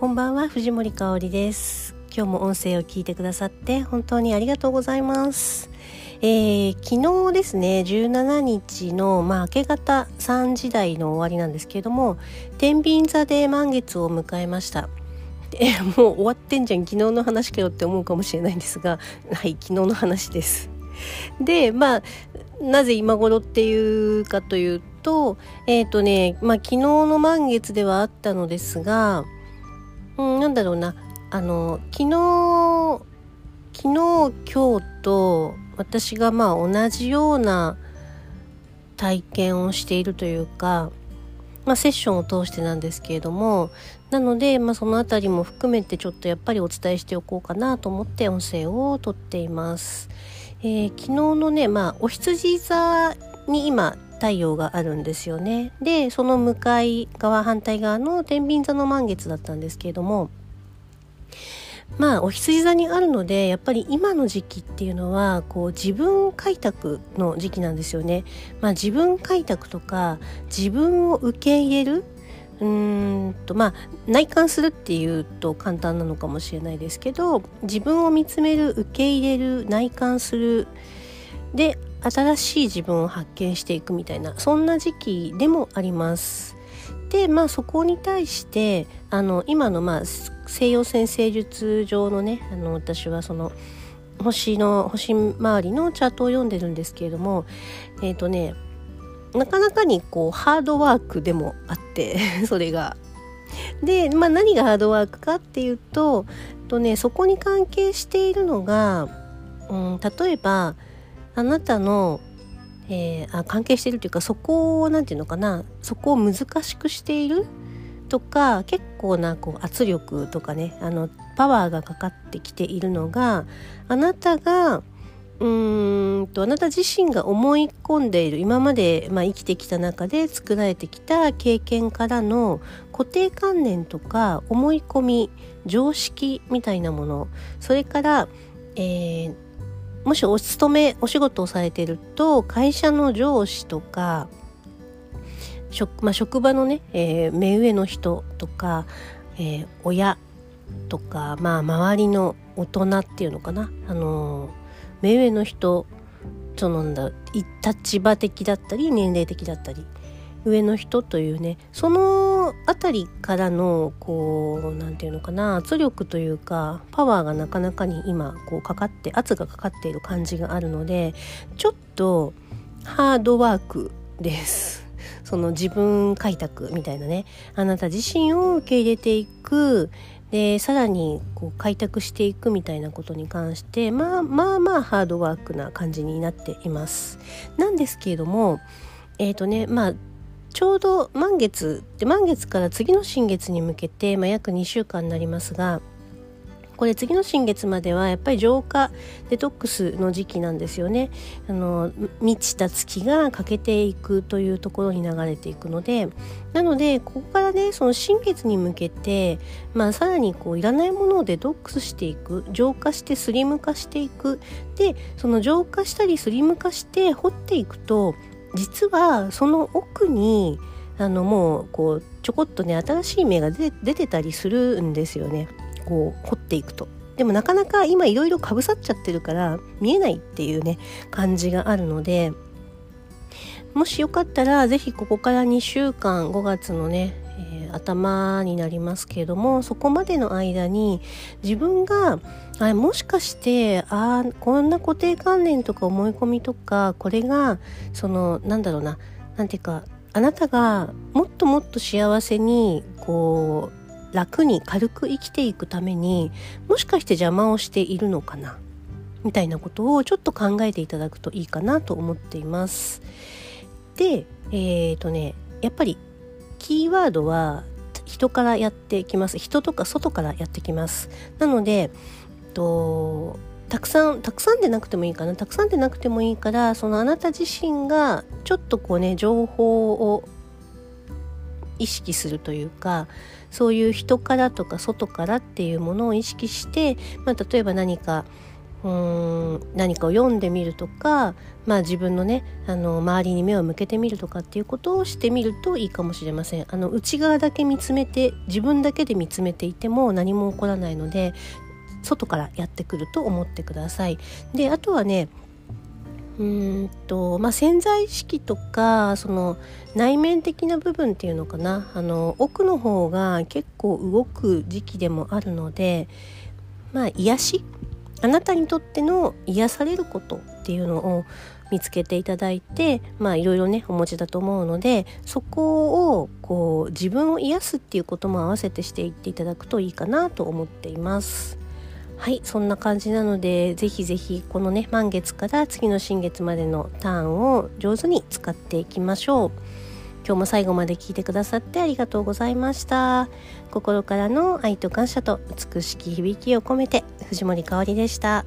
こんばんは藤森香織です。今日も音声を聞いてくださって本当にありがとうございます。えー、昨日ですね17日の、まあ、明け方3時台の終わりなんですけれども天秤座で満月を迎えました。えもう終わってんじゃん昨日の話かよって思うかもしれないんですがはい昨日の話です。でまあなぜ今頃っていうかというとえっ、ー、とねまあ昨日の満月ではあったのですがうん、なんだろうなあの昨日昨日今日と私がまあ同じような体験をしているというか、まあ、セッションを通してなんですけれどもなので、まあ、その辺りも含めてちょっとやっぱりお伝えしておこうかなと思って音声をとっています。えー、昨日のね、まあ、お羊座に今太陽があるんですよね。でその向かい側反対側の天秤座の満月だったんですけれどもまあお羊座にあるのでやっぱり今の時期っていうのはこう自分開拓の時期なんですよね。まあ、自分開拓とか自分を受け入れるうーんとまあ内観するっていうと簡単なのかもしれないですけど自分を見つめる受け入れる内観するで新しい自分を発見していくみたいなそんな時期でもあります。でまあそこに対してあの今のまあ西洋先生術上のねあの私はその星の星周りのチャートを読んでるんですけれどもえっ、ー、とねなかなかにこうハードワークでもあって それが。で、まあ、何がハードワークかっていうとと、ね、そこに関係しているのが、うん、例えばあなたの、えー、あ関係しているというかそこを何て言うのかなそこを難しくしている？とか結構なこう圧力とかねあのパワーがかかってきているのがあなたがうんとあなた自身が思い込んでいる今まで、まあ、生きてきた中で作られてきた経験からの固定観念とか思い込み常識みたいなものそれから、えー、もしお勤めお仕事をされていると会社の上司とか職,、まあ、職場のね、えー、目上の人とか、えー、親とか、まあ、周りの大人っていうのかな、あのー、目上の人そのんだ立場的だったり年齢的だったり。上の人というねその辺りからのこう何て言うのかな圧力というかパワーがなかなかに今こうかかって圧がかかっている感じがあるのでちょっとハードワークです。その自分開拓みたいなねあなた自身を受け入れていくでさらにこう開拓していくみたいなことに関してまあまあまあハードワークな感じになっています。なんですけれどもえっ、ー、とねまあちょうど満月で満月から次の新月に向けて、まあ、約2週間になりますがこれ次の新月まではやっぱり浄化デトックスの時期なんですよね。あの満ちた月が欠けていくというところに流れていくのでなのでここからねその新月に向けて、まあ、さらにこういらないものをデトックスしていく浄化してスリム化していく。でその浄化したりスリム化して掘っていくと実はその奥にあのもうこうちょこっとね新しい芽が出てたりするんですよねこう掘っていくと。でもなかなか今いろいろかぶさっちゃってるから見えないっていうね感じがあるのでもしよかったら是非ここから2週間5月のね、えー、頭になりますけれどもそこまでの間に自分があもしかしてあこんな固定観念とか思い込みとかこれがそのなんだろうな何ていうかあなたがもっともっと幸せにこう楽に軽く生きていくためにもしかして邪魔をしているのかなみたいなことをちょっと考えていただくといいかなと思っています。でえっ、ー、とねやっぱりキーワードは人からやってきます。人とか外からやってきます。なのでとたくさんたくさんでなくてもいいかな。たくさんでなくてもいいからそのあなた自身がちょっとこうね情報を意識するというかそういう人からとか外からっていうものを意識して、まあ、例えば何かうん何かを読んでみるとか、まあ、自分のねあの周りに目を向けてみるとかっていうことをしてみるといいかもしれません。あの内側だけ見つめて自分だけで見つめていても何も起こらないので外からやってくると思ってください。であとはねうんとまあ、潜在意識とかその内面的な部分っていうのかな。あの奥の方が結構動く時期でもあるのでまあ癒しあなたにとっての癒されることっていうのを見つけていただいてまあいろいろねお持ちだと思うのでそこをこう自分を癒すっていうことも合わせてしていっていただくといいかなと思っています。はいそんな感じなのでぜひぜひこのね満月から次の新月までのターンを上手に使っていきましょう。今日も最後まで聞いてくださってありがとうございました。心からの愛と感謝と美しき響きを込めて藤森かおりでした。